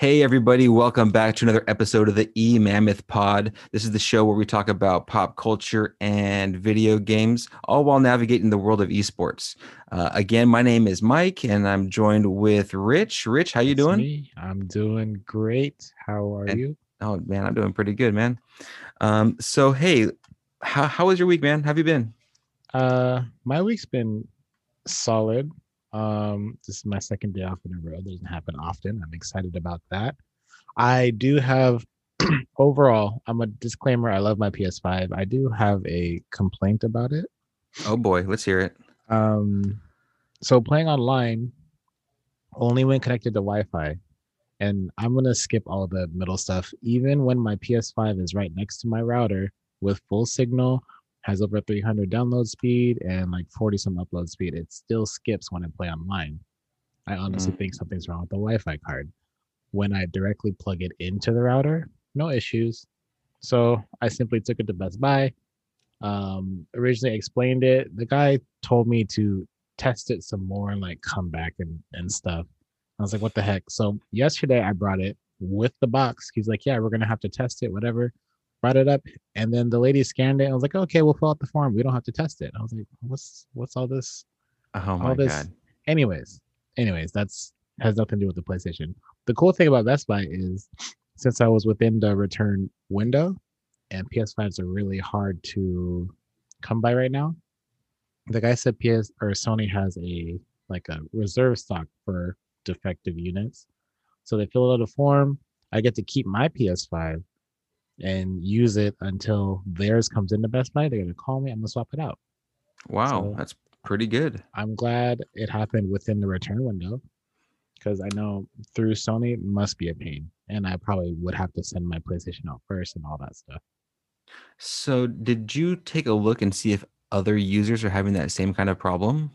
Hey, everybody, welcome back to another episode of the E Mammoth Pod. This is the show where we talk about pop culture and video games, all while navigating the world of esports. Uh, again, my name is Mike, and I'm joined with Rich. Rich, how you That's doing? me. I'm doing great. How are And- you? Oh man, I'm doing pretty good, man. Um, so hey, how how was your week, man? How have you been? Uh, my week's been solid. Um, this is my second day off in a row. Doesn't happen often. I'm excited about that. I do have overall. I'm a disclaimer. I love my PS5. I do have a complaint about it. Oh boy, let's hear it. Um, so playing online only when connected to Wi-Fi, and I'm gonna skip all the middle stuff. Even when my PS5 is right next to my router with full signal, has over 300 download speed and like 40 some upload speed, it still skips when I play online. I honestly Mm. think something's wrong with the Wi-Fi card. When I directly plug it into the router, no issues. So I simply took it to Best Buy. Um, originally explained it. The guy told me to test it some more and like come back and, and stuff. I was like, what the heck? So yesterday I brought it with the box. He's like, yeah, we're gonna have to test it, whatever. Brought it up, and then the lady scanned it. I was like, okay, we'll fill out the form. We don't have to test it. I was like, what's what's all this? Oh my all this. god. Anyways, anyways, that's has nothing to do with the PlayStation. The cool thing about Best Buy is since I was within the return window, and PS5s are really hard to come by right now. The guy said PS or Sony has a like a reserve stock for defective units. So they fill out a form. I get to keep my PS5 and use it until theirs comes in the Best Buy. They're gonna call me. I'm gonna swap it out. Wow, So- that's pretty good. I'm glad it happened within the return window because I know through Sony it must be a pain, and I probably would have to send my PlayStation out first and all that stuff. So, did you take a look and see if other users are having that same kind of problem?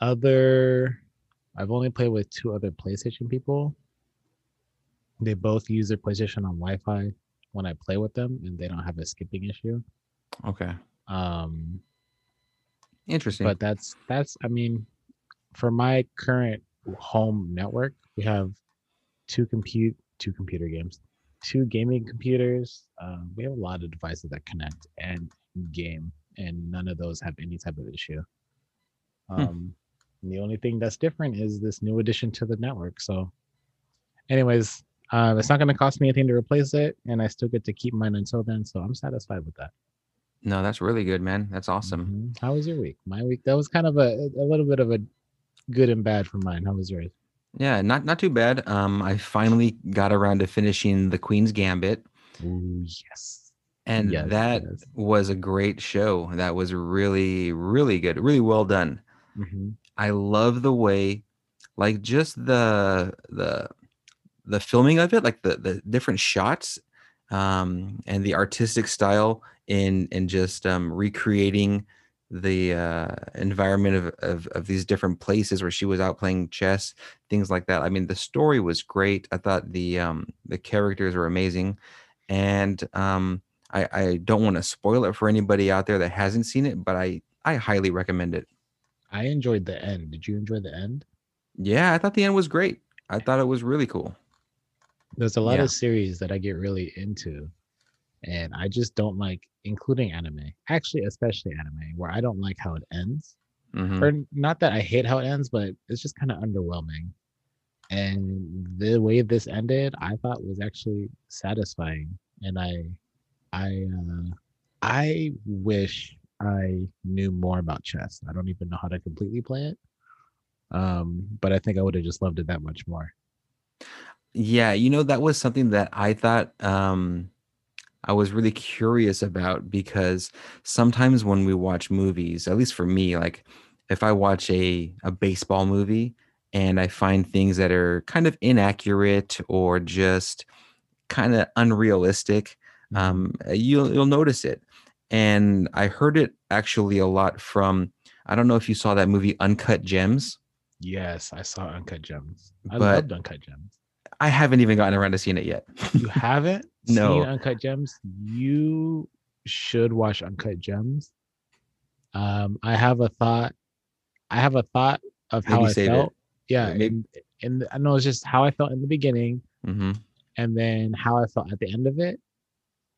Other, I've only played with two other PlayStation people. They both use their PlayStation on Wi-Fi when I play with them, and they don't have a skipping issue. Okay, Um, interesting. but that's that's i mean for my current home network we have two compute two computer games two gaming computers. Um, we have a lot of devices that connect and game and none of those have any type of issue. Um, and the only thing that's different is this new addition to the network. So anyways uh, it's not going to cost me anything to replace it and i still get to keep mine until then so i'm satisfied with that no, that's really good, man. That's awesome. Mhm. How was your week? My week that was kind of a a little bit of a good and bad for mine. How was yours? Yeah, not not too bad. Um, I finally got around to finishing the Queen's Gambit, Ooh, yes. and Yes, that yes. was a great show. That was really, really good, really well done. Mhm. I love the way, like just the the the filming of it, like the the different shots, um, and the artistic style in in just um, recreating the uh, environment of, of of these different places where she was out playing chess, things like that. I mean, the story was great. I thought the um, the characters were amazing, and um, I, I don't want to spoil it for anybody out there that hasn't seen it, but I I highly recommend it. I enjoyed the end. Did you enjoy the end? Yeah, I thought the end was great. I thought it was really cool. There's a lot Yeah. of series that I get really into, and I just don't like, including anime. Actually, especially anime, where I don't like how it ends. Mhm. Or not that I hate how it ends, but it's just kind of underwhelming. And the way this ended, I thought was actually satisfying. And I, I, uh, I wish I knew more about chess. I don't even know how to completely play it. Um, but I think I would have just loved it that much more. Yeah, you know, that was something that I thought um I was really curious about because sometimes when we watch movies, at least for me, like if I watch a a baseball movie and I find things that are kind of inaccurate or just kind of unrealistic, um, you'll you'll notice it. And I heard it actually a lot from I don't know if you saw that movie Uncut Gems. Yes, I saw Uncut Gems. I But- loved Uncut Gems. I haven't even gotten around to seeing it yet. You haven't No. Uncut Gems? You should watch Uncut Gems. Um, I have a thought. I have a thought of how Maybe I save it. felt. Yeah, Maybe- in, and I know it's just how I felt in the beginning, mm-hmm. and then how I felt at the end of it,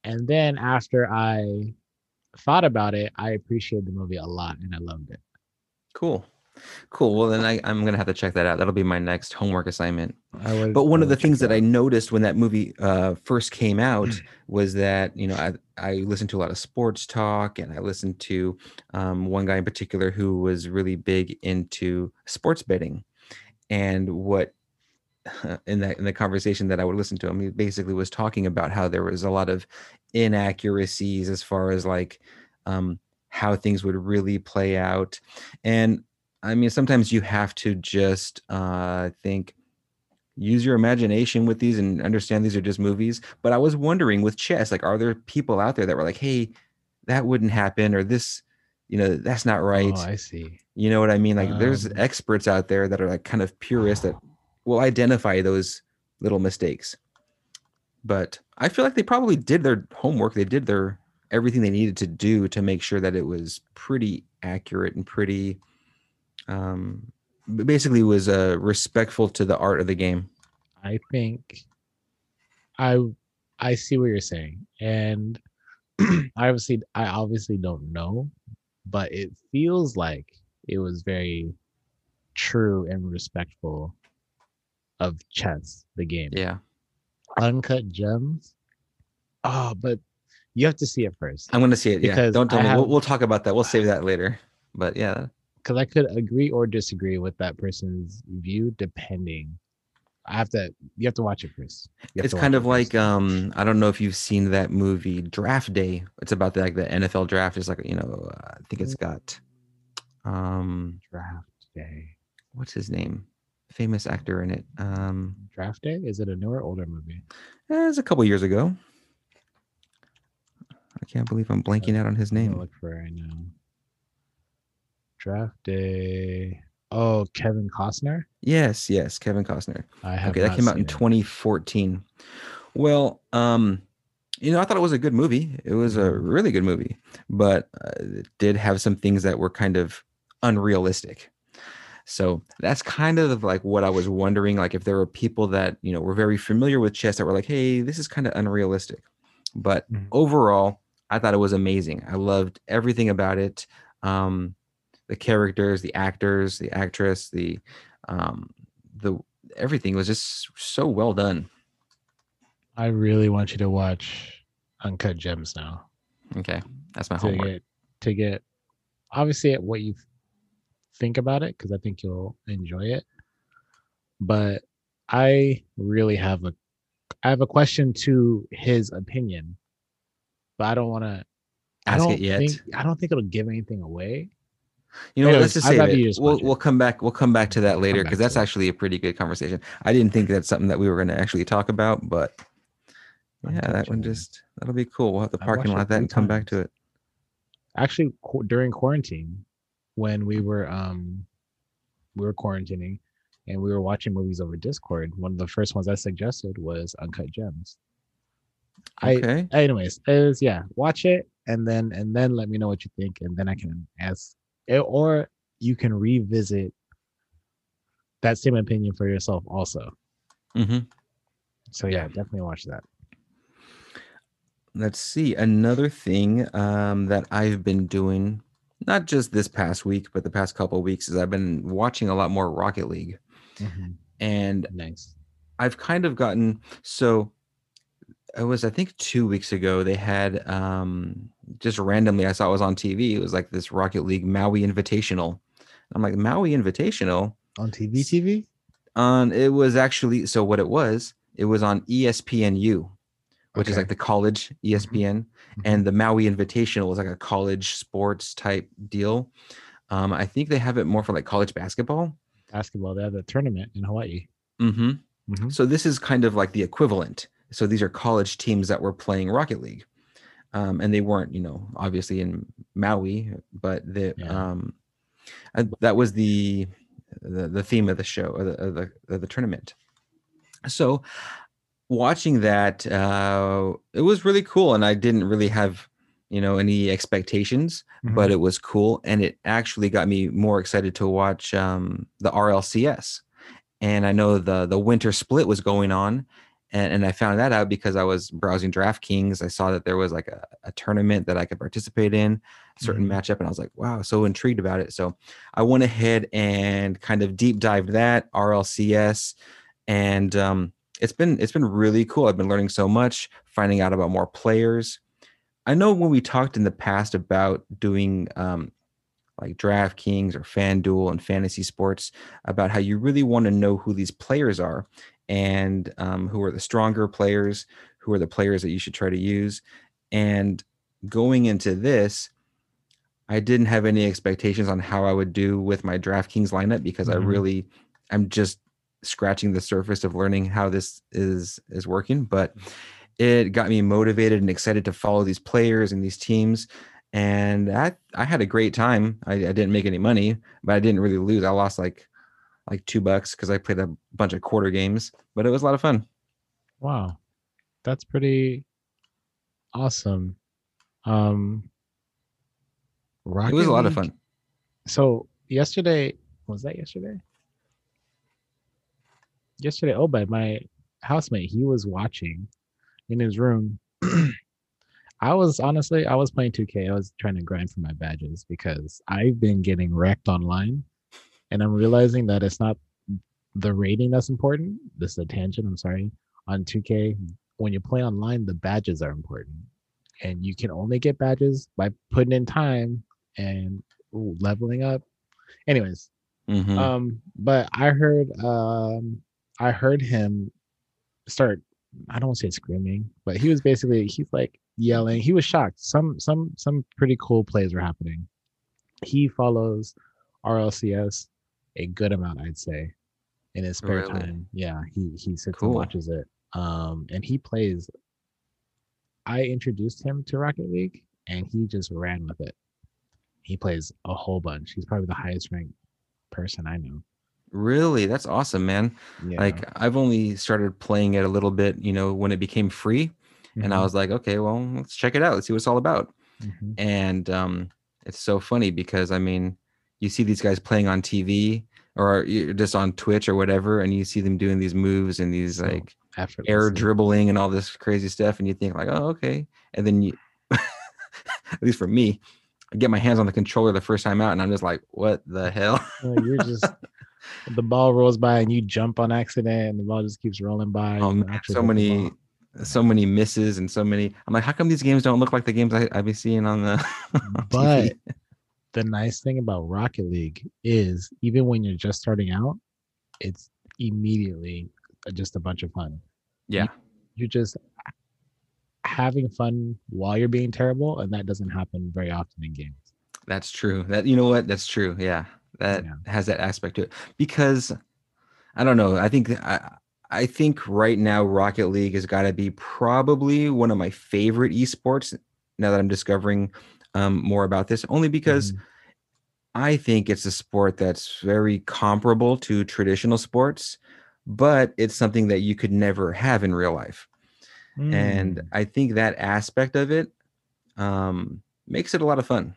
and then after I thought about it, I appreciated the movie a lot and I loved it. Cool. Cool. Well, then I, I'm gonna have to check that out. That'll be my next homework assignment. Would, But one of the things that I noticed when that movie uh, first came out was that you know I I listened to a lot of sports talk, and I listened to um, one guy in particular who was really big into sports betting, and what in that in the conversation that I would listen to him, he basically was talking about how there was a lot of inaccuracies as far as like um, how things would really play out, and I mean sometimes you have to just uh, think use your imagination with these and understand these are just movies. But I was wondering with chess, like, are there people out there that were like, hey, that wouldn't happen, or this, you know, that's not right. Oh, I see. you know what I mean? Like, there's Um, experts out there that are like kind of purists that will identify those little mistakes. But I feel like they probably did their homework. They did their everything they needed to do to make sure that it was pretty accurate and pretty um basically was uh respectful to the art of the game. I think I I see what you're saying, and I obviously I obviously don't know, but it feels like it was very true and respectful of chess, the game. Yeah. Uncut gems. Oh, but you have to see it first I'm gonna see it. Yeah. Don't tell I me. We'll, we'll talk about that. We'll save that later. But yeah, because I could agree or disagree with that person's view depending. I have to. You have to watch it have it's kind of it like um I don't know if you've seen that movie Draft Day. It's about the, like the NFL draft. It's like you know I think it's got um draft day. what's his name? Famous actor in it. Um, Draft day. Is it a newer or older movie? eh, it was a couple years ago. I can't believe I'm blanking out on his I'm name. look for it right now. Draft day. Oh, Kevin Costner. Yes, yes, Kevin Costner. I have. Okay, that came out in it. 2014. Well, um, you know, I thought it was a good movie. It was a Mhm. really good movie, but uh, it did have some things that were kind of unrealistic. So that's kind of like what I was wondering, like if there were people that you know were very familiar with chess that were like, "Hey, this is kind of unrealistic," but Mhm. overall, I thought it was amazing. I loved everything about it. Um, the characters, the actors, the actress, the um, the everything was just so well done. I really want you to watch Uncut Gems now. Okay, that's my to homework. get to get obviously at what you think about it because I think you'll enjoy it. But I really have a I have a question to his opinion, but I don't want to. Ask it yet. think I don't think it'll give anything away. You know, Anyways, let's just save it. We'll we'll come back. We'll come back to that later because that's actually a pretty good conversation. I didn't think that's something that we were going to actually talk about, but yeah, that one just that'll be cool. We'll have the parking lot that and come back to it. Actually, qu- during quarantine, when we were um we were quarantining and we were watching movies over Discord, one of the first ones I suggested was Uncut Gems. I Okay. anyways is yeah watch it and then and then let me know what you think and then i can ask or you can revisit that same opinion for yourself also. Hmm so yeah definitely watch that. Let's see. Another thing um, that I've been doing, not just this past week, but the past couple of weeks, is I've been watching a lot more Rocket League, and nice. I've kind of gotten so it was I think two weeks ago they had um just randomly I saw it was on TV. It was like this Rocket League Maui Invitational. I'm like Maui Invitational on tv tv on it was actually so what it was it was on ESPNU, which is like the college E ESPN, and the Maui Invitational was like a college sports type deal. Um, I think they have it more for like college basketball. basketball they have a tournament in hawaii Mm-hmm. Mhm. So this is kind of like the equivalent. So these are college teams that were playing Rocket League, um, and they weren't, you know, obviously in Maui, but the Yeah. um, uh, that was the, the the theme of the show or the of the, of the tournament. So watching that, uh, it was really cool, and I didn't really have, you know, any expectations, but Mhm. it was cool, and it actually got me more excited to watch um, the RLCS and I know the the winter split was going on, and, and I found that out because I was browsing DraftKings. I saw that there was like a, a tournament that I could participate in, a certain Mhm. matchup, and I was like, wow, so intrigued about it. So I went ahead and kind of deep dived that RLCS, and um, it's been it's been really cool. I've been learning so much, finding out about more players. I know when we talked in the past about doing um, like DraftKings or FanDuel and fantasy sports about how you really want to know who these players are and um, who are the stronger players, who are the players that you should try to use. And going into this, I didn't have any expectations on how I would do with my DraftKings lineup because I Mhm. really, I'm just scratching the surface of learning how this is is working. But it got me motivated and excited to follow these players and these teams. And I I had a great time. I, I didn't make any money, but I didn't really lose. I lost like like two bucks because I played a bunch of quarter games, but it was a lot of fun. Wow, that's pretty awesome. Um, Rocket it was a lot of fun. So yesterday was that yesterday? Yesterday, oh, but my housemate he was watching in his room. I was honestly I was playing 2K. I was trying to grind for my badges because I've been getting wrecked online, and I'm realizing that it's not the rating that's important. This is a tangent. I'm sorry. On 2K, when you play online, the badges are important, and you can only get badges by putting in time and ooh, leveling up. Anyways, Mhm. um, but I heard um I heard him start I don't want to say screaming, but he was basically he's like yelling. He was shocked. Some some some pretty cool plays were happening. He follows RLCS a good amount, I'd say, in his spare Really? time. Yeah, he he sits Cool. and watches it. Um, and he plays. I introduced him to Rocket League, and he just ran with it. He plays a whole bunch. He's probably the highest ranked person I know. Really, that's awesome, man. Yeah. Like I've only started playing it a little bit, you know, when it became free, and I Mhm, was like, okay, well, let's check it out. Let's see what it's all about. mhm. and um, it's so funny because I mean, you see these guys playing on TV or you're just on Twitch or whatever, and you see them doing these moves and these So like air dribbling and all this crazy stuff, and you think like, oh, okay, and then you, at least for me, I get my hands on the controller the first time out, and I'm just like, what the hell? You're just the ball rolls by and you jump on accident and the ball just keeps rolling by. Oh, man, so many, so many misses and so many. I'm like, how come these games don't look like the games I I be seeing on the? on TV? The nice thing about Rocket League is even when you're just starting out, it's immediately just a bunch of fun. yeah, You're just having fun while you're being terrible, and that doesn't happen very often in games. That's true. That you know what? That's true. Yeah, that Yeah. has that aspect to it. Because I don't know. I think I I think right now Rocket League has got to be probably one of my favorite esports. Now that I'm discovering um, more about this, only because Mhm. I think it's a sport that's very comparable to traditional sports, but it's something that you could never have in real life. And Mm, I think that aspect of it um, makes it a lot of fun.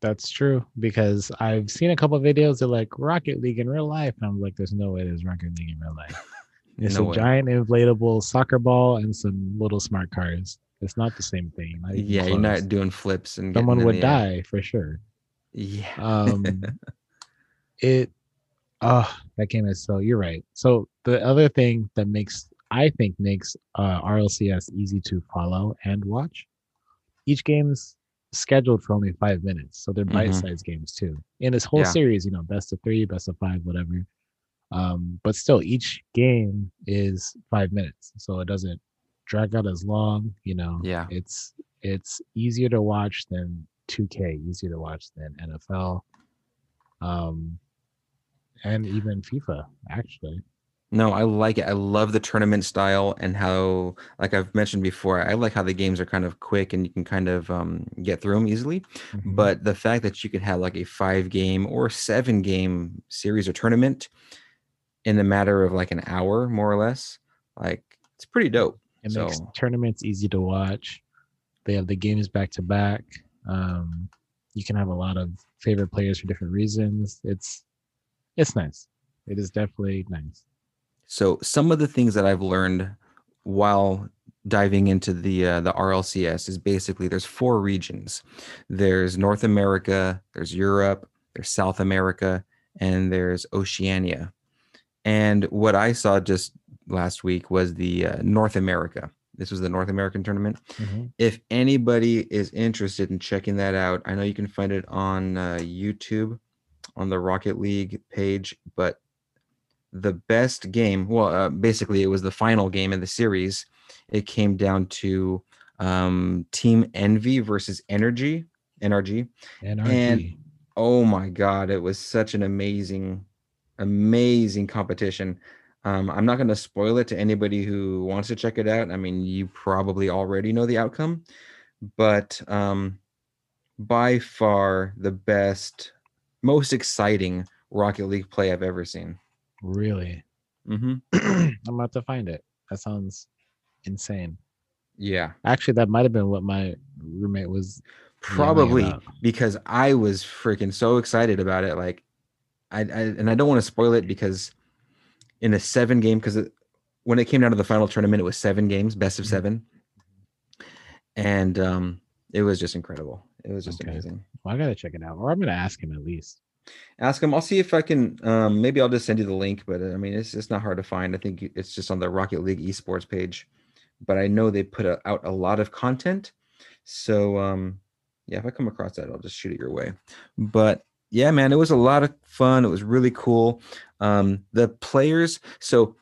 that's true because I've seen a couple of videos of like Rocket League in real life, and I'm like, there's no way there's Rocket League in real life. It's No a way. giant inflatable soccer ball and some little smart cars. It's not the same thing. Yeah, you're not doing flips and Someone would air. die for sure. Yeah. Um, it, oh, that game is so. You're right. So the other thing that makes I think makes uh, RLCS easy to follow and watch. Each game's scheduled for only five minutes, so they're Mhm. bite-sized games too. In this whole Yeah. series, you know, best of three, best of five, whatever. Um, but still, each game is five minutes, so it doesn't drag out as long. You know, Yeah. it's it's easier to watch than 2K, easier to watch than NFL, um, and even FIFA. Actually, No, I like it. I love the tournament style and how, like I've mentioned before, I like how the games are kind of quick and you can kind of um, get through them easily. Mhm. But the fact that you can have like a five game or seven game series or tournament in a matter of like an hour, more or less, like it's pretty dope. It makes so- tournaments easy to watch. They have the games back to back. Um, you can have a lot of favorite players for different reasons. It's it's nice. It is definitely nice. So some of the things that I've learned while diving into the uh, the RLCS is basically there's four regions. There's North America, there's Europe, there's South America, and there's Oceania. And what I saw just last week was the uh, North America. This was the North American tournament. Mhm. If anybody is interested in checking that out, I know you can find it on uh, YouTube on the Rocket League page, but the best game, well, uh, basically, it was the final game in the series. It came down to um, Team Envy versus Energy, NRG. NRG. And Oh my God, it was such an amazing, amazing competition. Um, I'm not going to spoil it to anybody who wants to check it out. I mean, you probably already know the outcome, but um, by far the best, most exciting Rocket League play I've ever seen. really? hmm I'm about to find it. That sounds insane. Yeah, Actually, that might have been what my roommate was. probably because I was freaking so excited about it. Like, I, I and I don't want to spoil it because in a seven game because when it came down to the final tournament, it was seven games, best of Mhm. seven, and um, it was just incredible. It was just Okay. amazing. Well, I gotta check it out, or I'm gonna ask him at least. Ask him. I'll see if I can. Um, maybe I'll just send you the link. But uh, I mean, it's it's not hard to find. I think it's just on the Rocket League esports page. But I know they put a, out a lot of content. So um, yeah, if I come across that, I'll just shoot it your way. But yeah, man, it was a lot of fun. It was really cool. Um, the players. So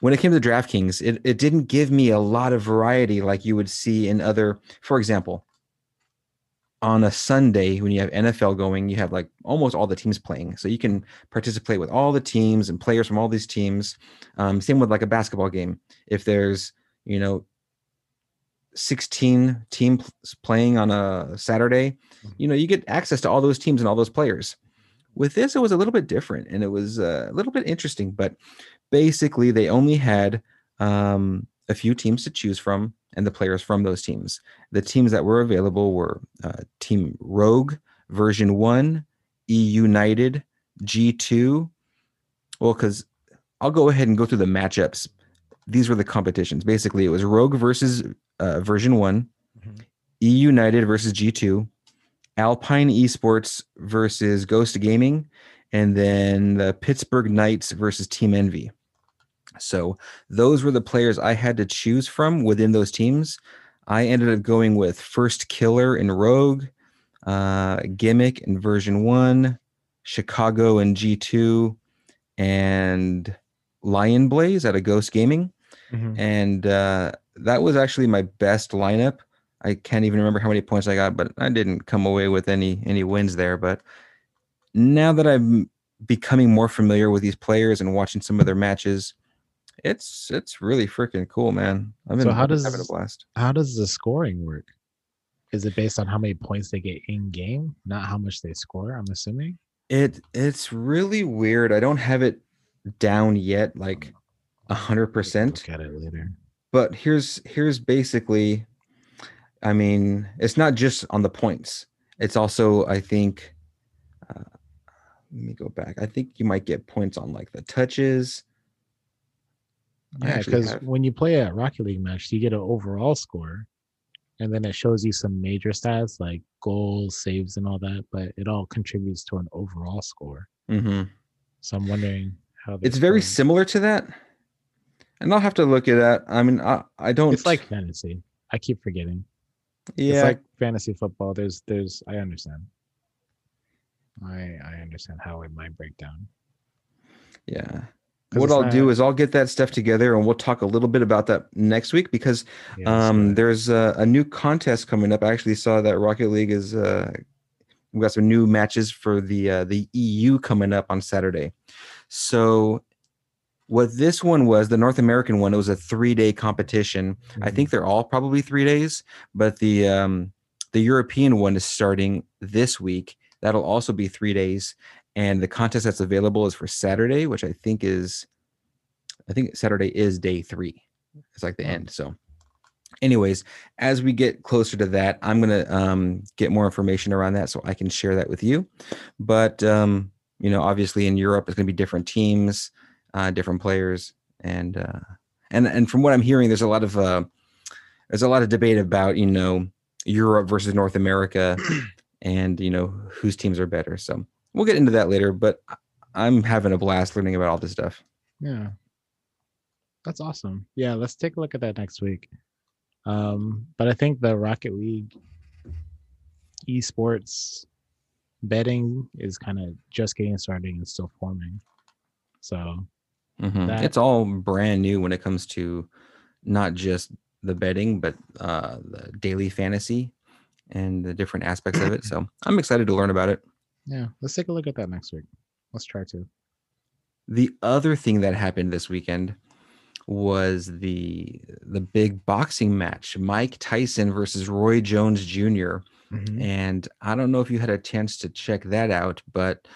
when it came to DraftKings, it, it didn't give me a lot of variety like you would see in other. For example, on a Sunday when you have NFL going, you have like almost all the teams playing, so you can participate with all the teams and players from all these teams. Um, same with like a basketball game. If there's you know 16 teams playing on a Saturday, you know you get access to all those teams and all those players. With this, it was a little bit different and it was uh, a little bit interesting, but basically they only had um, a few teams to choose from and the players from those teams. The teams that were available were uh, Team Rogue, Version 1, E United, G2. Well, because I'll go ahead and go through the matchups. These were the competitions. Basically, it was Rogue versus uh, Version 1, E United versus G2, Alpine Esports versus Ghost Gaming, and then the Pittsburgh Knights versus Team Envy. So those were the players I had to choose from within those teams. I ended up going with Firstkiller in Rogue, uh, Gimmick in version one, Chicago in G2, and Lionblaze out of Ghost Gaming. Mhm. And uh, that was actually my best lineup. I can't even remember how many points I got, but I didn't come away with any any wins there. But now that I'm becoming more familiar with these players and watching some of their matches, it's it's really freaking cool, man. I've been, So how does- having a blast. How does the scoring work? Is it based on how many points they get in game, not how much they score? I'm assuming. It it's really weird. I don't have it down yet, like a hundred percent. Look at it later. But here's here's basically, I mean, it's not just on the points. It's also, I think. Uh, let me go back. I think you might get points on like the touches. Yeah, because have- when you play a Rocket League match, you get an overall score, and then it shows you some major stats like goals, saves, and all that. But it all contributes to an overall score. Mhm. So I'm wondering how It's very similar to that, and I'll have to look at that. I mean, I I don't. It's like fantasy. I keep forgetting. yeah, It's like fantasy football. There's there's I understand. I I understand how it might break down. Yeah. What I'll do is I'll get that stuff together and we'll talk a little bit about that next week because um, there's a, a new contest coming up. I actually saw that Rocket League is uh, we got some new matches for the uh, the EU coming up on Saturday. So what this one was, the North American one, it was a three day competition. I Mhm. think they're all probably three days, but the um, the European one is starting this week. That'll also be three days, and the contest that's available is for Saturday, which I think is, I think Saturday is day three. It's like the end. So, anyways, as we get closer to that, I'm gonna um, get more information around that so I can share that with you. But um, you know, obviously in Europe, it's gonna be different teams, uh, different players, and uh, and and from what I'm hearing, there's a lot of uh, there's a lot of debate about you know Europe versus North America, and you know whose teams are better. So we'll get into that later. But I'm having a blast learning about all this stuff. Yeah. That's awesome. Yeah, let's take a look at that next week. Um, but I think the Rocket League esports betting is kind of just getting started and still forming. So Mhm. That- It's all brand new when it comes to not just the betting, but uh, the daily fantasy and the different aspects of it. So I'm excited to learn about it. yeah, let's take a look at that next week. Let's try to. The other thing that happened this weekend was the the big boxing match, Mike Tyson versus Roy Jones Jr. Mhm. And I don't know if you had a chance to check that out, but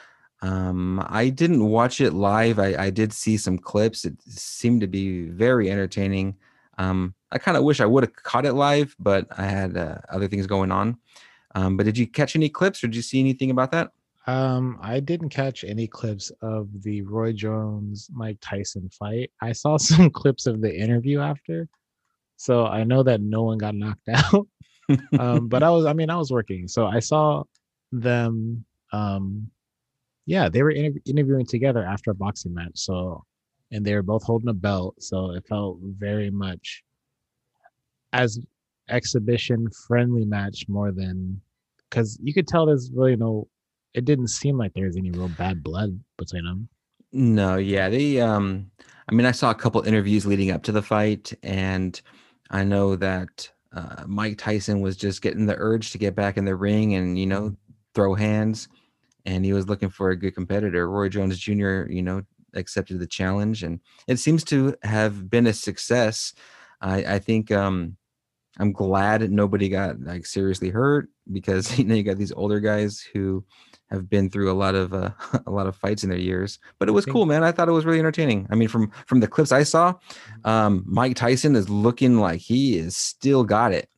um, I didn't watch it live. I, I did see some clips. It seemed to be very entertaining. Um, I kind of wish I would have caught it live, but I had uh, other things going on. Um, but did you catch any clips or did you see anything about that? Um, I didn't catch any clips of the Roy Jones Mike Tyson fight. I saw some clips of the interview after, so I know that no one got knocked out. um, but I was, I mean, I was working, so I saw them. Um, yeah, they were interv- interviewing together after a boxing match. So, and they were both holding a belt, so it felt very much as exhibition friendly match more than because you could tell there's really no. It didn't seem like there was any real bad blood between them. No, yeah, they um I mean I saw a couple interviews leading up to the fight and I know that uh, Mike Tyson was just getting the urge to get back in the ring and you know throw hands and he was looking for a good competitor. Roy Jones Jr., you know, accepted the challenge and it seems to have been a success. I I think um I'm glad nobody got like seriously hurt because you know you got these older guys who have been through a lot of uh, a lot of fights in their years. But it was cool, man. I thought it was really entertaining. I mean, from from the clips I saw, um, Mike Tyson is looking like he is still got it.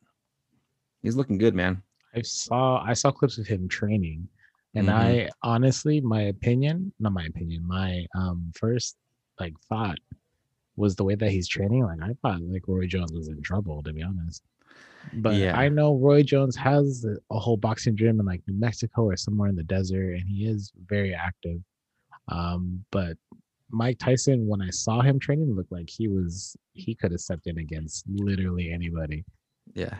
He's looking good, man. I saw I saw clips of him training, and Mhm. I honestly, my opinion, not my opinion, my um first like thought was the way that he's training. Like I thought like Roy Jones was in trouble, to be honest. But Yeah. I know Roy Jones has a- a whole boxing gym in like New Mexico or somewhere in the desert, and he is very active. Um, but Mike Tyson, when I saw him training, looked like he was he could have stepped in against literally anybody. Yeah,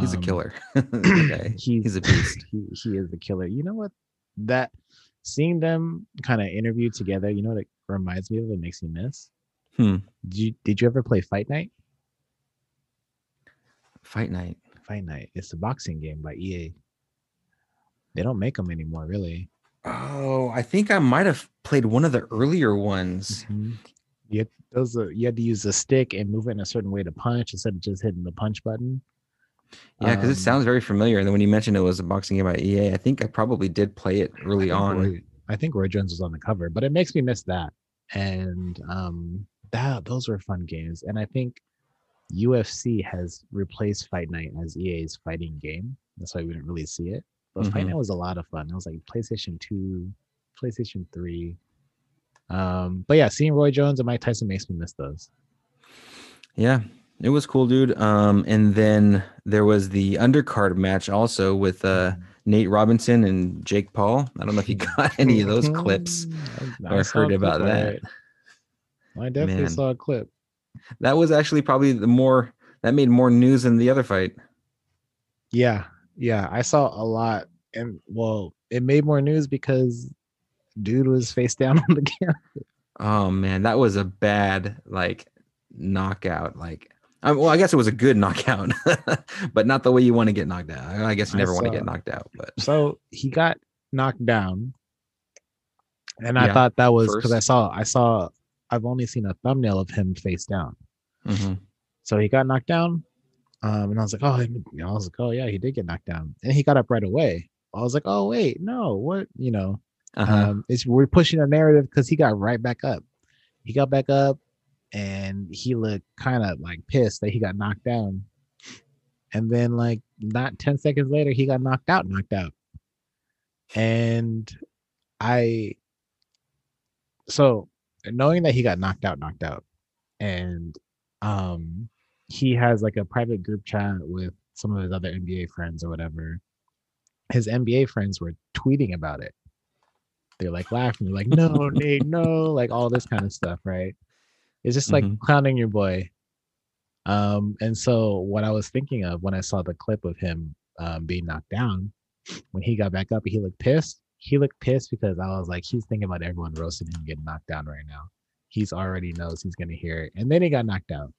he's a Um, killer. That he's, He's a beast. He he is the killer. You know what? That seeing them kind of interview together, you know what it reminds me of? It makes me miss. Hmm. Did you did you ever play Fight Night? Fight night. Fight Night. It's a boxing game by EA. They don't make them anymore, really. Oh, I think I might have played one of the earlier ones. Mhm. You had, those are, you had to use a stick and move it in a certain way to punch instead of just hitting the punch button. Yeah, because Um, it sounds very familiar. And then when you mentioned it was a boxing game by EA, I think I probably did play it early I on. Roy, I think Roy Jones was on the cover, but it makes me miss that. And um that those were fun games. And I think UFC has replaced Fight Night as EA's fighting game. That's why we didn't really see it. But Fight Mhm. Night was a lot of fun. It was like PlayStation 2, PlayStation 3. Um, but yeah, seeing Roy Jones and Mike Tyson makes me miss those. Yeah, it was cool, dude. Um, and then there was the undercard match also with uh Nate Robinson and Jake Paul. I don't know if you got any of those clips. I or heard about that. I definitely Man. saw a clip. That was actually probably the more that made more news than the other fight. Yeah, yeah, I saw a lot, and well, it made more news because dude was face down on the camera. Oh man, that was a bad like knockout. Like, I, well, I guess it was a good knockout, but not the way you want to get knocked out. I guess you I never want to get knocked out, but So he got knocked down, and I Yeah, thought that was because I saw I saw I've only seen a thumbnail of him face down. Mhm. So he got knocked down, um, and I was like, oh, you know, I was like, oh yeah, he did get knocked down, and he got up right away. I was like, oh wait, no, what, you know, uh-huh. um, it's we're pushing a narrative because he got right back up. He got back up, and he looked kind of like pissed that he got knocked down. And then, like, not ten seconds later, he got knocked out, knocked out. And I, so knowing that he got knocked out, knocked out, and um he has like a private group chat with some of his other NBA friends or whatever. His NBA friends were tweeting about it. They're like laughing, they're like, no, Nate, no, like all this kind of stuff, right? It's just like Mhm. clowning your boy. Um, and so what I was thinking of when I saw the clip of him um, being knocked down, when he got back up, he looked pissed. He looked pissed because I was like, he's thinking about everyone roasting him getting knocked down right now. He's already knows he's gonna hear it, and then he got knocked out.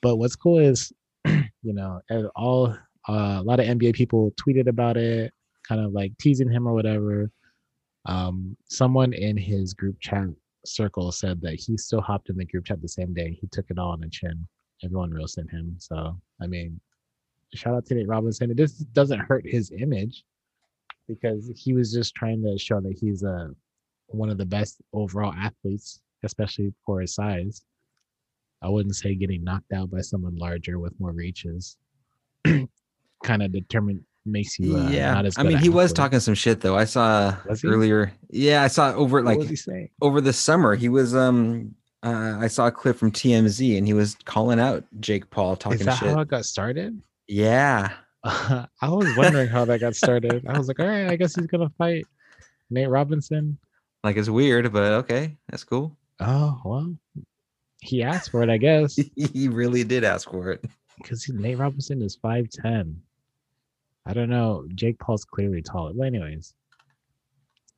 But what's cool is, you know, all uh, a lot of NBA people tweeted about it, kind of like teasing him or whatever. Um, someone in his group chat circle said that he still hopped in the group chat the same day. He took it all on the chin. Everyone roasted him. So I mean, shout out to Nate Robinson. It just doesn't hurt his image because he was just trying to show that he's a one of the best overall athletes, especially for his size. I wouldn't say getting knocked out by someone larger with more reaches kind of determine makes you uh, yeah, not as I mean, he was talking some shit though. I saw earlier. Yeah, I saw over like was he saying? over the summer. He was um. Uh, I saw a clip from TMZ and he was calling out Jake Paul, talking Is that shit. how it got started? yeah, I was wondering how that got started. I was like, all right, I guess he's gonna fight Nate Robinson. like it's weird, but okay, that's cool. Oh well, he asked for it, I guess, he really did ask for it. because Nate Robinson is five ten. I don't know. Jake Paul's clearly taller. But anyways,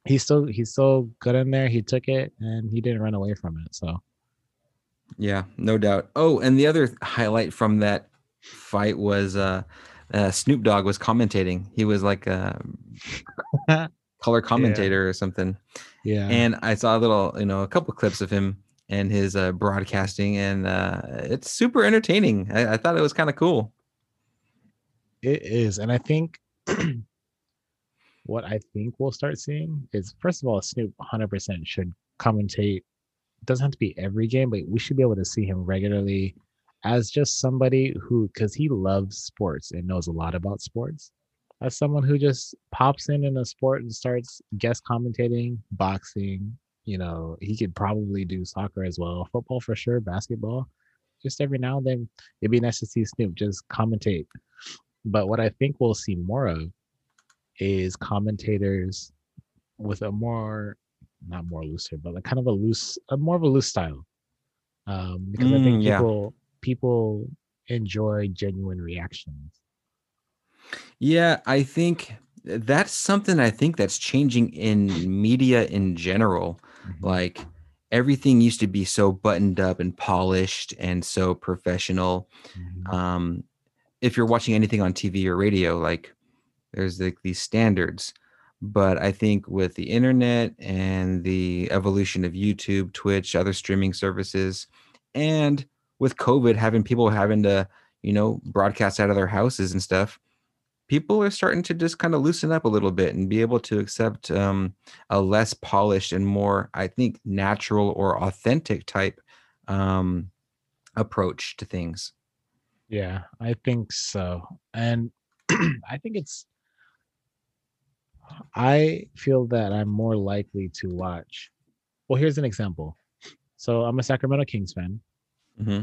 he's still he's still good in there. He took it and he didn't run away from it. So Yeah, no doubt. Oh, and the other highlight from that fight was uh, uh Snoop Dogg was commentating. He was like a color commentator or something. yeah, And I saw a little, you know, a couple clips of him and his uh, broadcasting, and uh, it's super entertaining. I, I thought it was kind of cool. It is, and I think what I think we'll start seeing is first of all, Snoop 100% should commentate. It Doesn't have to be every game, but we should be able to see him regularly as just somebody who, because he loves sports and knows a lot about sports, as someone who just pops in in a sport and starts guest commentating, boxing. You know, he could probably do soccer as well, football for sure, basketball. Just every now and then, it'd be nice to see Snoop just commentate but what I think we'll see more of is commentators with a more, not more looser, but like kind of a loose, a more of a loose style. Um, because I think Mm, yeah. people people enjoy genuine reactions. Yeah, I think that's something I think that's changing in media in general. Like everything used to be so buttoned up and polished and so professional. Mhm. um if you're watching anything on TV or radio, like there's like these standards. But I think with the internet and the evolution of YouTube, Twitch, other streaming services, and with COVID having people having to, you know, broadcast out of their houses and stuff, people are starting to just kind of loosen up a little bit and be able to accept um, a less polished and more, I think, natural or authentic type um, approach to things. Yeah, I think so. And I think it's I feel that I'm more likely to watch. Well, here's an example. So I'm a Sacramento Kings fan, hmm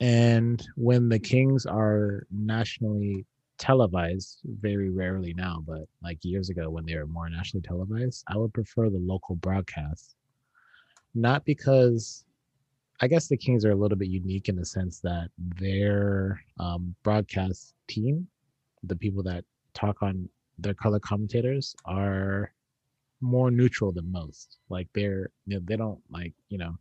and when the Kings are nationally televised, very rarely now, but like years ago when they were more nationally televised, I would prefer the local broadcast. Not because I guess the Kings are a little bit unique in the sense that their um, broadcast team, the people that talk on their color commentators, are more neutral than most. Like they're you know, they don't like you know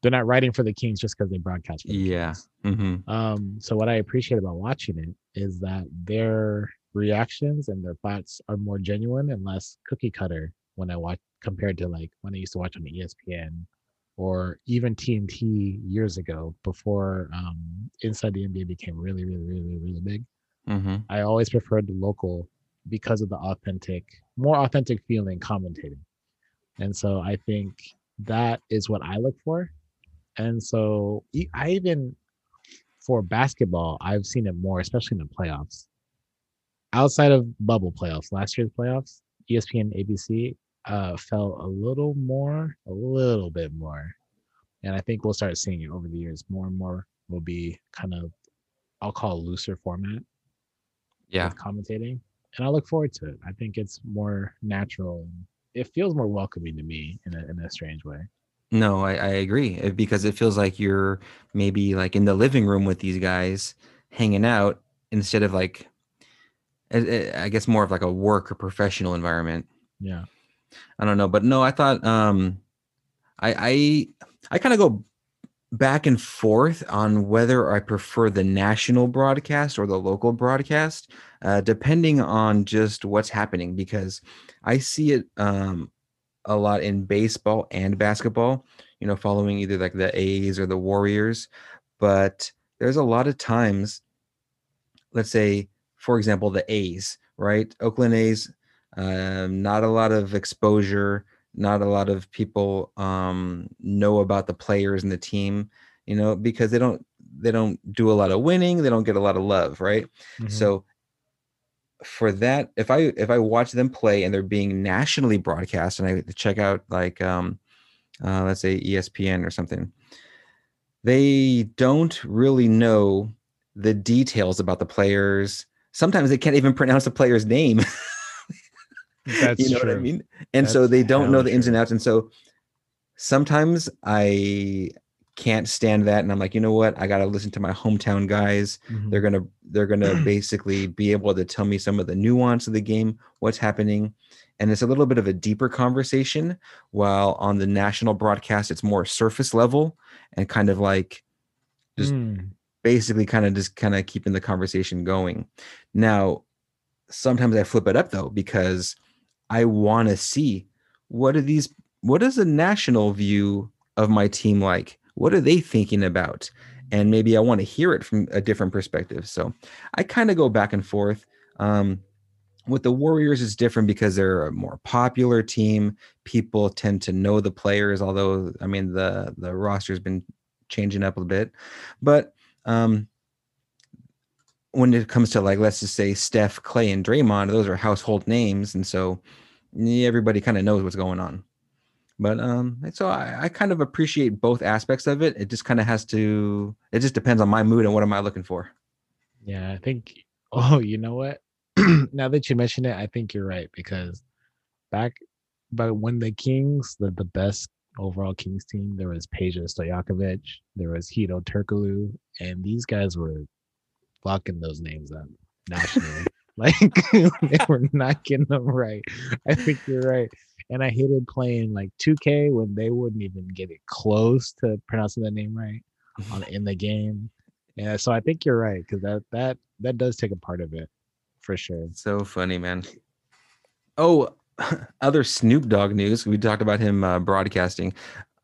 they're not writing for the Kings just because they broadcast. Yeah. Kings. hmm Um, so what I appreciate about watching it is that their reactions and their thoughts are more genuine and less cookie cutter when I watch compared to like when I used to watch on ESPN or even TNT years ago before um, Inside the NBA became really, really, really, really, big. hmm I always preferred the local because of the authentic, more authentic feeling commentating. And so I think that is what I look for. And so I even for basketball, I've seen it more, especially in the playoffs. Outside of bubble playoffs, last year's playoffs, ESPN, ABC uh, felt a little more, a little bit more and I think we'll start seeing it over the years. More and more will be kind of, I'll call it looser format. Yeah. commentating, and I look forward to it. I think it's more natural it feels more welcoming to me in a in a strange way. No, I, I agree uh, because it feels like you're maybe like in the living room with these guys hanging out instead of like, I guess more of like a work or professional environment. Yeah. I don't know, but no, I thought um, I I I kind of go back and forth on whether I prefer the national broadcast or the local broadcast, uh, depending on just what's happening. Because I see it um, a lot in baseball and basketball. You know, following either like the A's or the Warriors, but there's a lot of times. Let's say, for example, the A's, right? Oakland A's, um, not a lot of exposure not a lot of people um, know about the players and the team you know because they don't they don't do a lot of winning they don't get a lot of love right? Mm-hmm. so for that if i if i watch them play and they're being nationally broadcast and i check out like um uh, let's say espn or something they don't really know the details about the players. Sometimes they can't even pronounce the player's name That's you know true. what I mean? And That's so they don't know the ins and outs. And so sometimes I can't stand that. And I'm like, you know what? I gotta listen to my hometown guys. Mhm. They're gonna they're gonna basically be able to tell me some of the nuance of the game, what's happening. And it's a little bit of a deeper conversation, while on the national broadcast, it's more surface level and kind of like just Mm. basically kind of just kind of keeping the conversation going. Now, sometimes I flip it up though, because I want to see what are these what is the national view of my team like? What are they thinking about? And maybe I want to hear it from a different perspective. So I kind of go back and forth. Um, with the Warriors, it's different because they're a more popular team. People tend to know the players, although I mean the the roster's been changing up a bit. But um, when it comes to like let's just say Steph, Clay, and Draymond, those are household names, and so everybody kind of knows what's going on. But um, so I, I kind of appreciate both aspects of it. It just kind of has to. It just depends on my mood and what am I looking for. Yeah, I think. Oh, you know what? now that you mention it, I think you're right because back, but when the Kings, the the best overall Kings team, there was Peja Stojakovic, there was Hedo Turkoglu, and these guys were locking those names up nationally. like they were not getting them right. I think you're right. And I hated playing like 2K when they wouldn't even get it close to pronouncing the name right on in the game. Yeah, so I think you're right because that that that does take a part of it for sure. So funny, man. Oh, other Snoop Dogg news. We talked about him uh, broadcasting.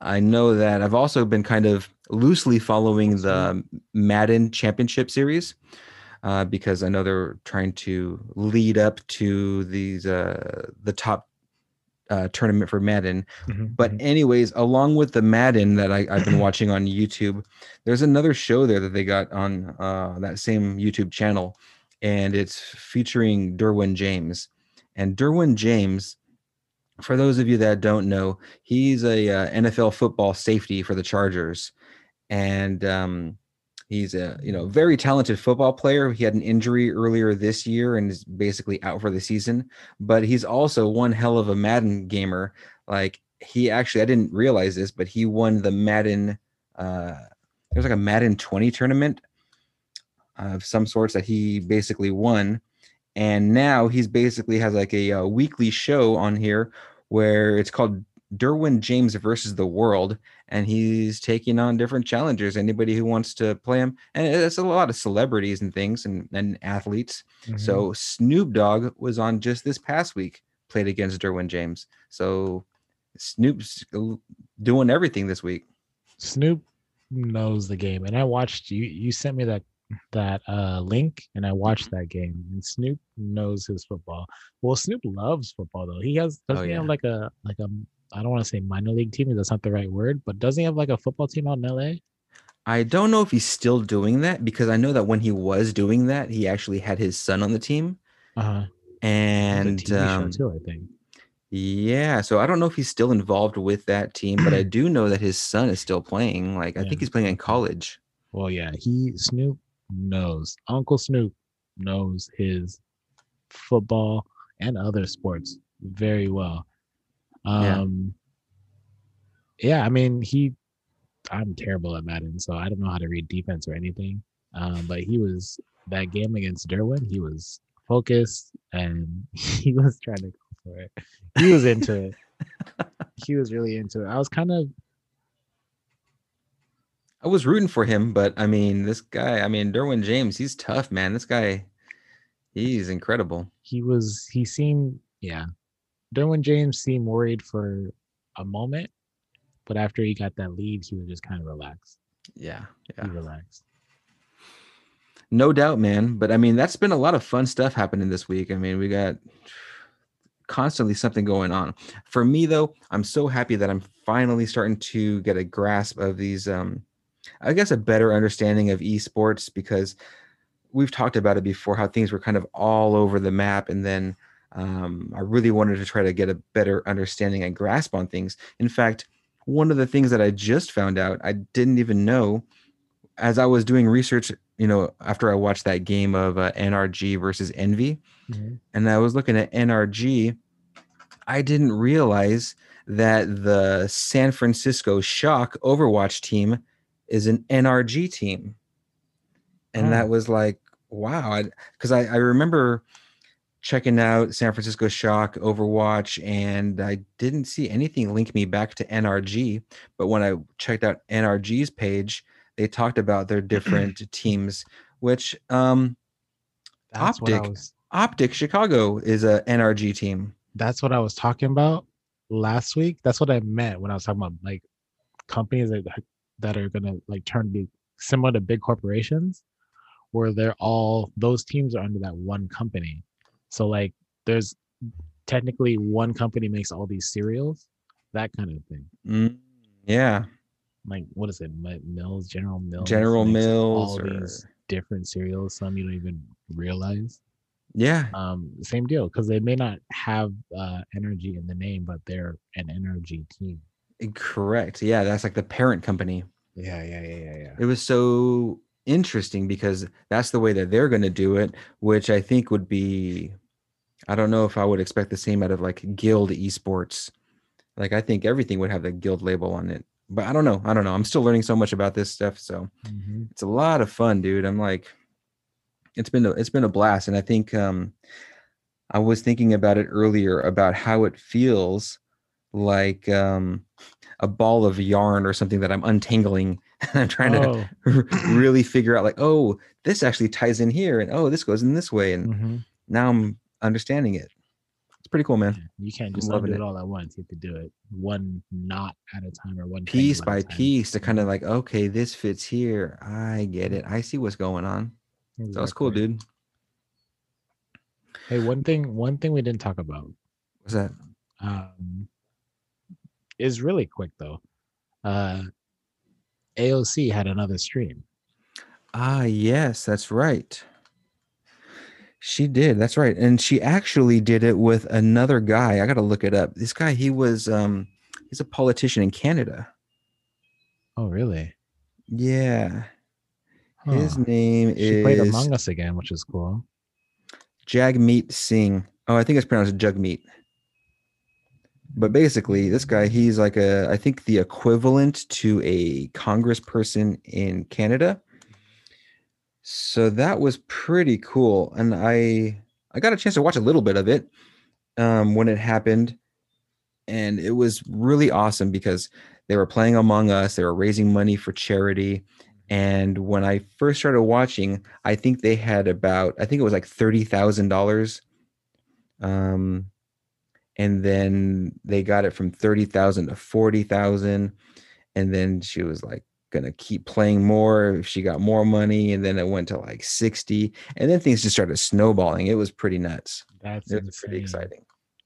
I know that I've also been kind of loosely following the Madden Championship Series uh, because I know they're trying to lead up to these uh, the top uh, tournament for Madden. Mm-hmm, But anyways, along with the Madden that I, I've been watching on YouTube, there's another show there that they got on uh, that same YouTube channel, and it's featuring Derwin James. And Derwin James, for those of you that don't know, he's a uh, NFL football safety for the Chargers, and um, he's a you know very talented football player. He had an injury earlier this year and is basically out for the season. But he's also one hell of a Madden gamer. Like he actually, I didn't realize this, but he won the Madden. Uh, there's like a Madden 20 tournament of some sorts that he basically won and now he's basically has like a, a, weekly show on here where it's called Derwin James versus the world, and he's taking on different challengers. Anybody who wants to play him, and it's a lot of celebrities and things and, and athletes. Mm-hmm. So Snoop Dogg was on just this past week, played against Derwin James. So Snoop's doing everything this week. Snoop knows the game, and I watched you. You sent me that that uh link and I watched that game and Snoop knows his football. Well, Snoop loves football though. He has doesn't Oh, he have like a like a I don't want to say minor league team, because that's not the right word, but doesn't he have like a football team out in LA? I don't know if he's still doing that because I know that when he was doing that, he actually had his son on the team. Uh-huh. And TV um, show too, I think. Yeah, so I don't know if he's still involved with that team, but I do know that his son is still playing. Like I Yeah. think he's playing in college. Well, yeah, he Snoop knows. Uncle Snoop knows his football and other sports very well. Yeah. Um yeah, I mean, he I'm terrible at Madden, so I don't know how to read defense or anything. Um, but he was that game against Derwin, he was focused and he was trying to go for it. He was into it. He was really into it. I was kind of I was rooting for him, but I mean, this guy, I mean, Derwin James, he's tough, man. This guy, he's incredible. he was he seemed yeah derwin james seemed worried for a moment but after he got that lead he was just kind of relaxed Yeah, he relaxed No doubt, man. But I mean, that's been a lot of fun stuff happening this week. I mean, we got constantly something going on. For me, though, I'm so happy that I'm finally starting to get a grasp of these, um, I guess, a better understanding of esports because we've talked about it before how things were kind of all over the map. And then um, I really wanted to try to get a better understanding and grasp on things. In fact, one of the things that I just found out, I didn't even know as I was doing research, you know, after I watched that game of uh, NRG versus Envy, and I was looking at NRG, I didn't realize that the San Francisco Shock Overwatch team is an NRG team. And Oh. that was like, wow. Because I, I remember checking out San Francisco Shock Overwatch, and I didn't see anything link me back to NRG. But when I checked out NRG's page, they talked about their different teams, which um, that's Optic. was Optic Chicago is a NRG team. that's what i was talking about last week that's what i meant when i was talking about like companies that that are gonna like turn be similar to big corporations where they're all those teams are under that one company so like there's technically one company makes all these cereals that kind of thing Mm, yeah, like what is it mills general mills General Mills all or these different cereals some you don't even realize yeah, um same deal because they may not have uh NRG in the name but they're an NRG team correct. Yeah, that's like the parent company. yeah yeah yeah yeah yeah It was so interesting because that's the way that they're going to do it, which I think would be. I don't know if I would expect the same out of like Guild Esports. Like I think everything would have the Guild label on it, but I don't know. I don't know. I'm still learning so much about this stuff, so Mhm. it's a lot of fun, dude. I'm like, it's been a, it's been a blast, and I think um, I was thinking about it earlier about how it feels like um, a ball of yarn or something that I'm untangling, and I'm trying oh, to really figure out like, oh, this actually ties in here, and oh, this goes in this way, and mhm. now I'm understanding it. It's pretty cool, man. Yeah, you can't just undo it it. all at once you have to do it one knot at a time or one Piece by piece to kind of like, okay, this fits here. I get it. I see what's going on. So that's cool, dude. hey one thing one thing we didn't talk about What's that? um is really quick though uh aoc had another stream Ah, yes, that's right. She did. That's right. And she actually did it with another guy. I got to look it up. This guy, he was um he's a politician in Canada. oh really Yeah. His Huh. name she is played among us again which is cool Jagmeet Singh. Oh, I think it's pronounced Jugmeet. But basically, this guy, he's like a, I think the equivalent to a congressperson in Canada. So that was pretty cool. And I, I got a chance to watch a little bit of it um, when it happened. And it was really awesome because they were playing Among Us, they were raising money for charity. And when I first started watching, I think they had about, I think it was like $30,000. Um, and then they got it from 30,000 to 40,000. And then she was like, gonna keep playing more if she got more money. And then it went to like 60. And then things just started snowballing. It was pretty nuts. that's It was pretty exciting.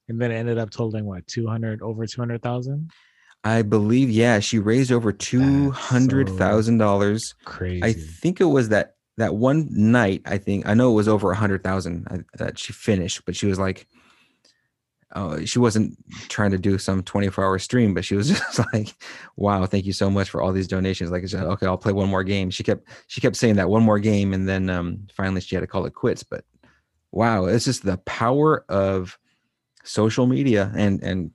and then it ended up totaling what 200 over 200000 I believe, yeah, she raised over two hundred thousand dollars. crazy I think it was that that one night. I think I know it was over a hundred thousand that she finished, but she was like, oh, she wasn't trying to do some 24 hour stream, but she was just like, wow, thank you so much for all these donations. Like, said, okay, I'll play one more game. She kept, she kept saying that one more game. And then um, finally she had to call it quits. But wow, it's just the power of social media and, and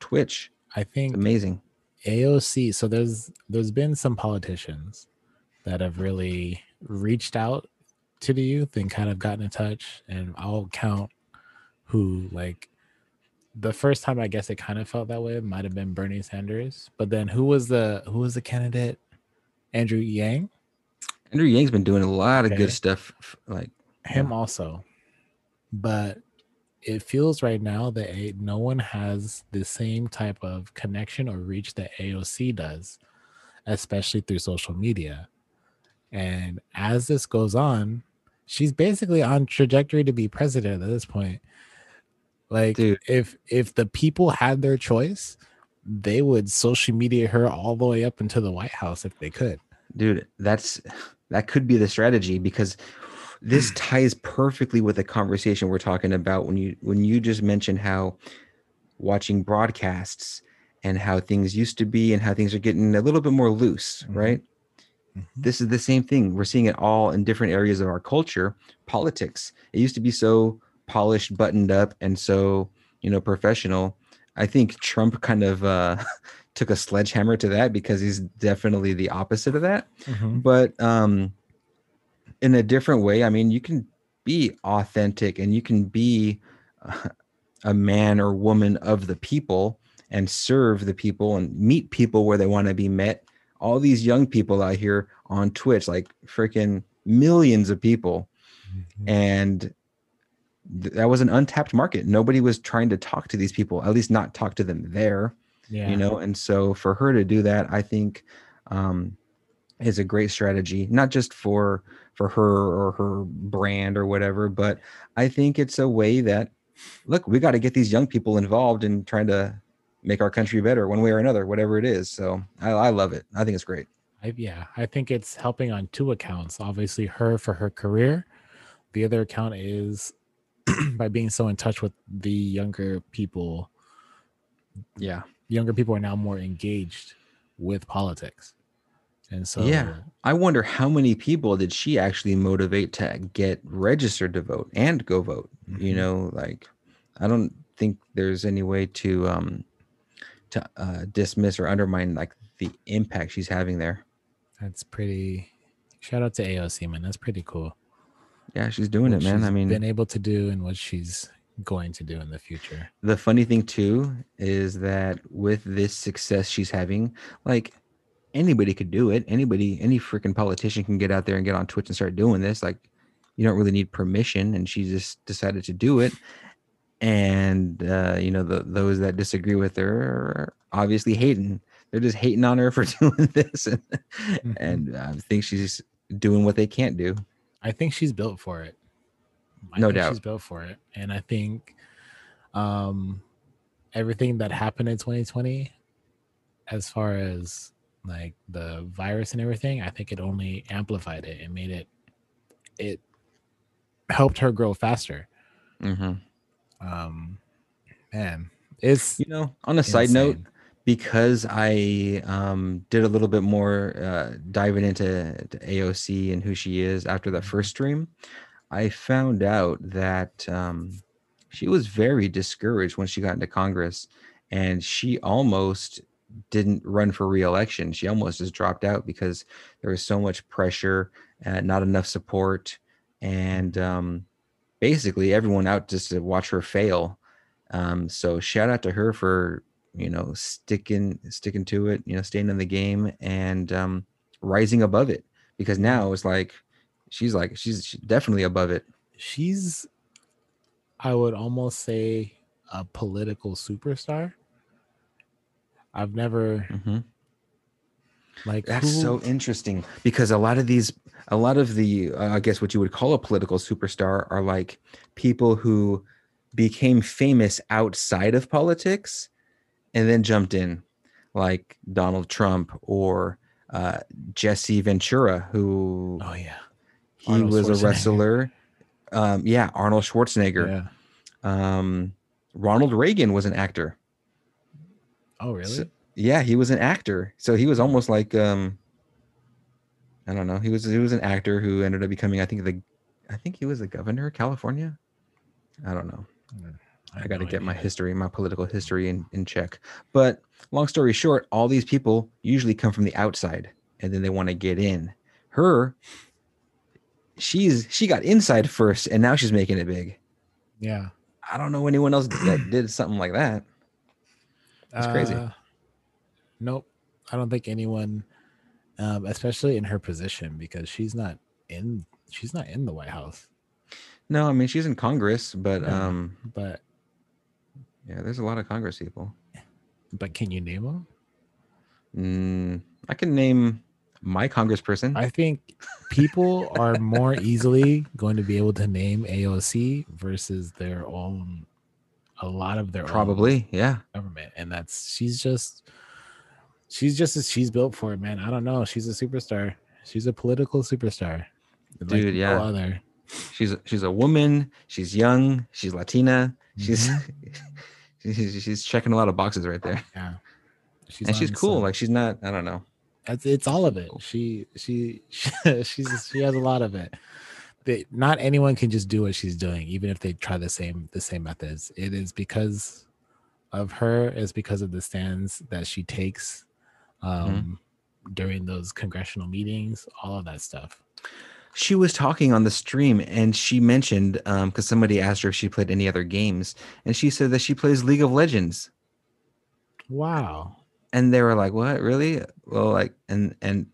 Twitch. I think It's amazing. AOC. So there's there's been some politicians that have really reached out to the youth and kind of gotten in touch. And I'll count who like the first time I guess it kind of felt that way might have been Bernie Sanders. But then who was the who was the candidate? Andrew Yang. Andrew Yang's been doing a lot of good stuff. Like, Him also. But it feels right now that a, no one has the same type of connection or reach that AOC does, especially through social media. And as this goes on, she's basically on trajectory to be president at this point. Like Dude. if if the people had their choice, they would social media her all the way up into the White House if they could. dude that's that could be the strategy because this ties perfectly with the conversation we're talking about when you when you just mentioned how watching broadcasts and how things used to be and how things are getting a little bit more loose Mhm. right Mhm. this is the same thing we're seeing it all in different areas of our culture politics it used to be so polished buttoned up and so you know professional. I think trump kind of uh took a sledgehammer to that because he's definitely the opposite of that. But um in a different way i mean you can be authentic and you can be uh, a man or woman of the people and serve the people and meet people where they want to be met. All these young people out here on twitch like freaking millions of people. Mhm. and th- that was an untapped market nobody was trying to talk to these people at least not talk to them there yeah. you know and so for her to do that i think um is a great strategy not just for for her or her brand or whatever but i think it's a way that look we got to get these young people involved in trying to make our country better one way or another whatever it is so i, I love it i think it's great I, yeah, I think it's helping on two accounts. Obviously, her for her career. The other account is by being so in touch with the younger people. yeah Younger people are now more engaged with politics, and so Yeah. i wonder how many people did she actually motivate to get registered to vote and go vote you Mhm. know like i don't think there's any way to um to uh dismiss or undermine like the impact she's having there that's pretty. Shout out to AOC, man. That's pretty cool. Yeah she's doing it man. i mean been able to do and what she's going to do in the future. the funny thing too is that with this success she's having like anybody could do it. Anybody any freaking politician can get out there and get on twitch and start doing this. Like you don't really need permission and she just decided to do it. And uh you know the those that disagree with her are obviously hating. They're just hating on her for doing this. And, Mhm. and i think she's doing what they can't do I think she's built for it. I No think doubt. she's built for it, and I think um, everything that happened in 2020, as far as like the virus and everything, I think it only amplified it and made it. It helped her grow faster. hmm Um, man, it's you know on a side note insane. Because I um, did a little bit more uh, diving into to AOC and who she is after the first stream, I found out that um, she was very discouraged when she got into Congress, and she almost didn't run for reelection. She almost just dropped out because there was so much pressure, and not enough support, and um, basically everyone out just to watch her fail. Um, so shout out to her for you know sticking sticking to it you know staying in the game and um rising above it because now it's like she's like she's she's definitely above it she's, I would almost say, a political superstar. I've never Mhm. like that's who- so interesting because a lot of these a lot of the uh, i guess what you would call a political superstar are like people who became famous outside of politics and then jumped in like donald trump or uh, jesse ventura who Oh yeah. he Arnold was a wrestler um yeah arnold schwarzenegger Yeah. um Ronald Reagan was an actor. Oh, really? So- Yeah, he was an actor. So he was almost like um I don't know. He was he was an actor who ended up becoming I think the I think he was the governor of California. I don't know. I, have got to no get my history, my political history in, in check. But long story short, all these people usually come from the outside and then they want to get in. Her, she's she got inside first and now she's making it big. Yeah. I don't know anyone else that did something like that. That's crazy. Uh, Nope. I don't think anyone, um, especially in her position, because she's not in she's not in the White House. No, I mean she's in Congress, but Yeah. um But yeah, there's a lot of Congress people. but can you name them? Mm, I can name my congressperson. I think people are more easily going to be able to name AOC versus their own a lot of their own Probably, yeah. government. And that's she's just she's just as she's built for it, man. I don't know. She's a superstar. She's a political superstar. Like Dude, no yeah. other. She's she's a woman. She's young. She's Latina. Mm-hmm. she's she's she's checking a lot of boxes right there, Yeah. She's and she's cool. some- Like she's not. I don't know. It's, it's all of it. She she she's she has a lot of it. They, not anyone can just do what she's doing, even if they try the same the same methods. It is because of her. It's because of the stands that she takes um, during those congressional meetings. All of that stuff. She was talking on the stream, and she mentioned um because somebody asked her if she played any other games, and she said that she plays League of Legends. Wow. and they were like what really well like and and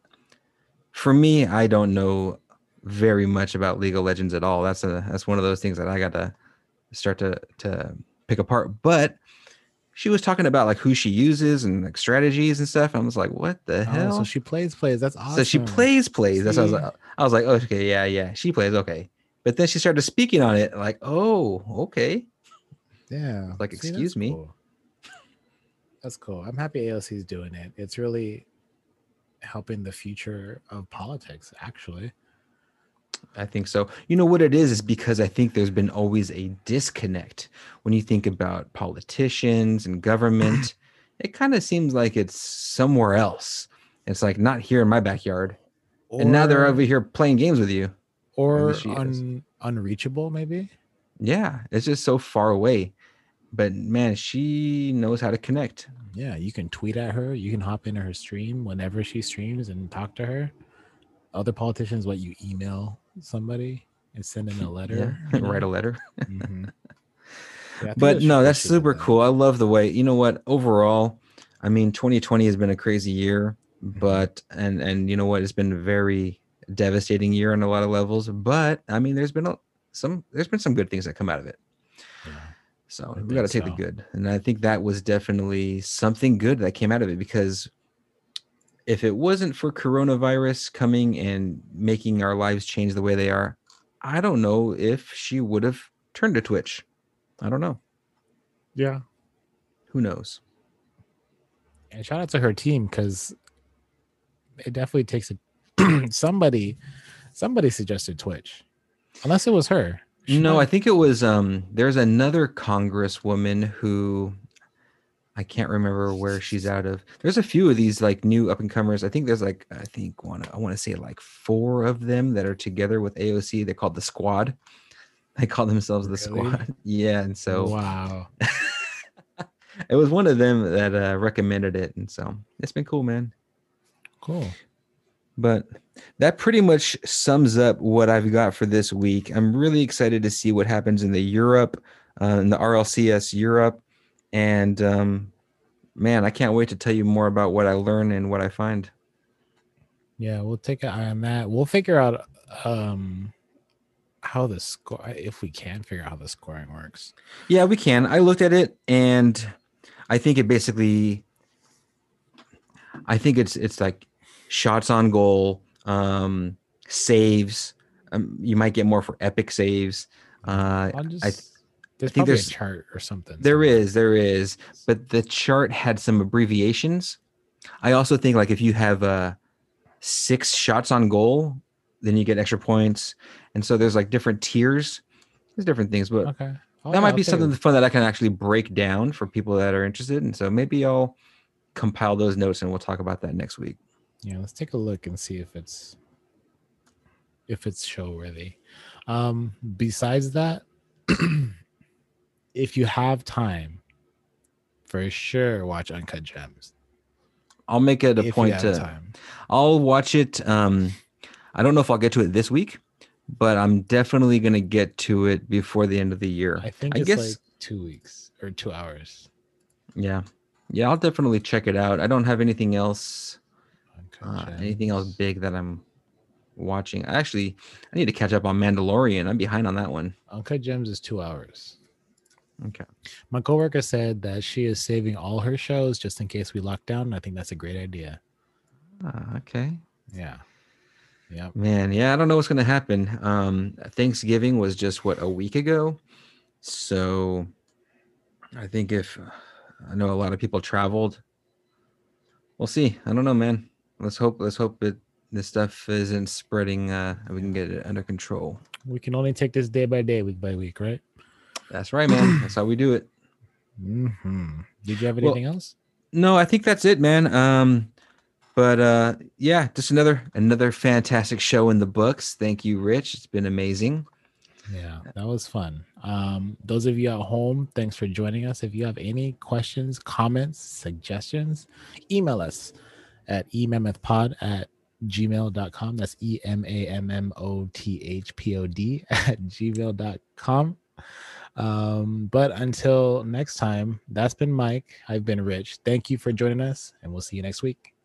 for me i don't know very much about league of legends at all that's a that's one of those things that i gotta start to to pick apart but she was talking about like who she uses and like strategies and stuff i was like what the Oh, hell so she plays plays. That's awesome. so she plays plays that's what I was like i was like okay yeah yeah she plays okay but then she started speaking on it like oh okay Yeah. Like, that's excuse me? cool. That's cool. I'm happy AOC's doing it. It's really helping the future of politics, actually. I think so. You know what it is is because I think there's been always a disconnect when you think about politicians and government. it kind of seems like it's somewhere else. It's like not here in my backyard. and now they're over here playing games with you. or least she is. un, unreachable, maybe. Yeah, it's just so far away. But man, she knows how to connect. Yeah, you can tweet at her. You can hop into her stream whenever she streams and talk to her. Other politicians, what you email somebody and send in a letter, Yeah, write a letter. Mhm. Yeah, but no, that's super that. cool. I love the way, you know what, overall, I mean, 2020 has been a crazy year, Mm-hmm. but, and, and you know what, it's been a very devastating year on a lot of levels, but I mean, there's been a, some, there's been some good things that come out of it. Yeah. So I we got to take the good. And I think that was definitely something good that came out of it because if it wasn't for coronavirus coming and making our lives change the way they are, I don't know if she would have turned to Twitch. I don't know. Yeah. Who knows? And shout out to her team because it definitely takes a somebody somebody suggested Twitch. Unless it was her. She no, might- I think it was um there's another congresswoman who I can't remember where she's out of. There's a few of these like new up and comers. I think there's like I think one I want to say like four of them that are together with AOC. They're called the squad. They call themselves the Really? squad. Yeah, and so wow. it was one of them that uh, recommended it, and so it's been cool, man. Cool. But that pretty much sums up what I've got for this week. I'm really excited to see what happens in the Europe, uh, in the RLCS Europe, and um, man, I can't wait to tell you more about what I learn and what I find. Yeah, we'll take an eye on that. We'll figure out um how the score if we can figure out how the scoring works. Yeah, we can. I looked at it, and I think it basically, I think it's it's like shots on goal, um, saves. Um, you might get more for epic saves. Uh, just I- there's probably there's- a chart or something. There somewhere. is, there is, but the chart had some abbreviations. I also think like if you have uh six shots on goal, then you get extra points, and so there's like different tiers. There's different things, but Okay. Oh, that yeah, might be something fun that I can actually break down for people that are interested. And so maybe I'll compile those notes and we'll talk about that next week. Yeah, let's take a look and see if it's if it's show worthy. Um, besides that, if you have time, for sure watch Uncut Gems. I'll make it a if point to time. I'll watch it. Um, I don't know if I'll get to it this week, but I'm definitely gonna get to it before the end of the year. I think I it's guess- like two weeks or two hours. Yeah, yeah, I'll definitely check it out. I don't have anything else, uh, anything else big that I'm watching. Actually, I need to catch up on Mandalorian. I'm behind on that one. Uncut Gems is two hours. Okay. My coworker said that she is saving all her shows just in case we lock down. I think that's a great idea. Uh, okay. Yeah. Yeah. Man, yeah, I don't know what's gonna happen. Um, Thanksgiving was just what a week ago, so I think if I know a lot of people traveled, we'll see. I don't know, man. Let's hope. Let's hope it this stuff isn't spreading. Uh, and we can get it under control. We can only take this day by day, week by week, right? That's right, man. That's how we do it. hmm Did you have Well- anything else? No, I think that's it, man. Um, but uh, yeah, just another another fantastic show in the books. Thank you, Rich. It's been amazing. Yeah, that was fun. Um, those of you at home, thanks for joining us. If you have any questions, comments, suggestions, email us at emammothpod at gmail.com. That's E M A M M O T H P O D at gmail.com. Um, but until next time, that's been Mike. I've been Rich. Thank you for joining us, and we'll see you next week.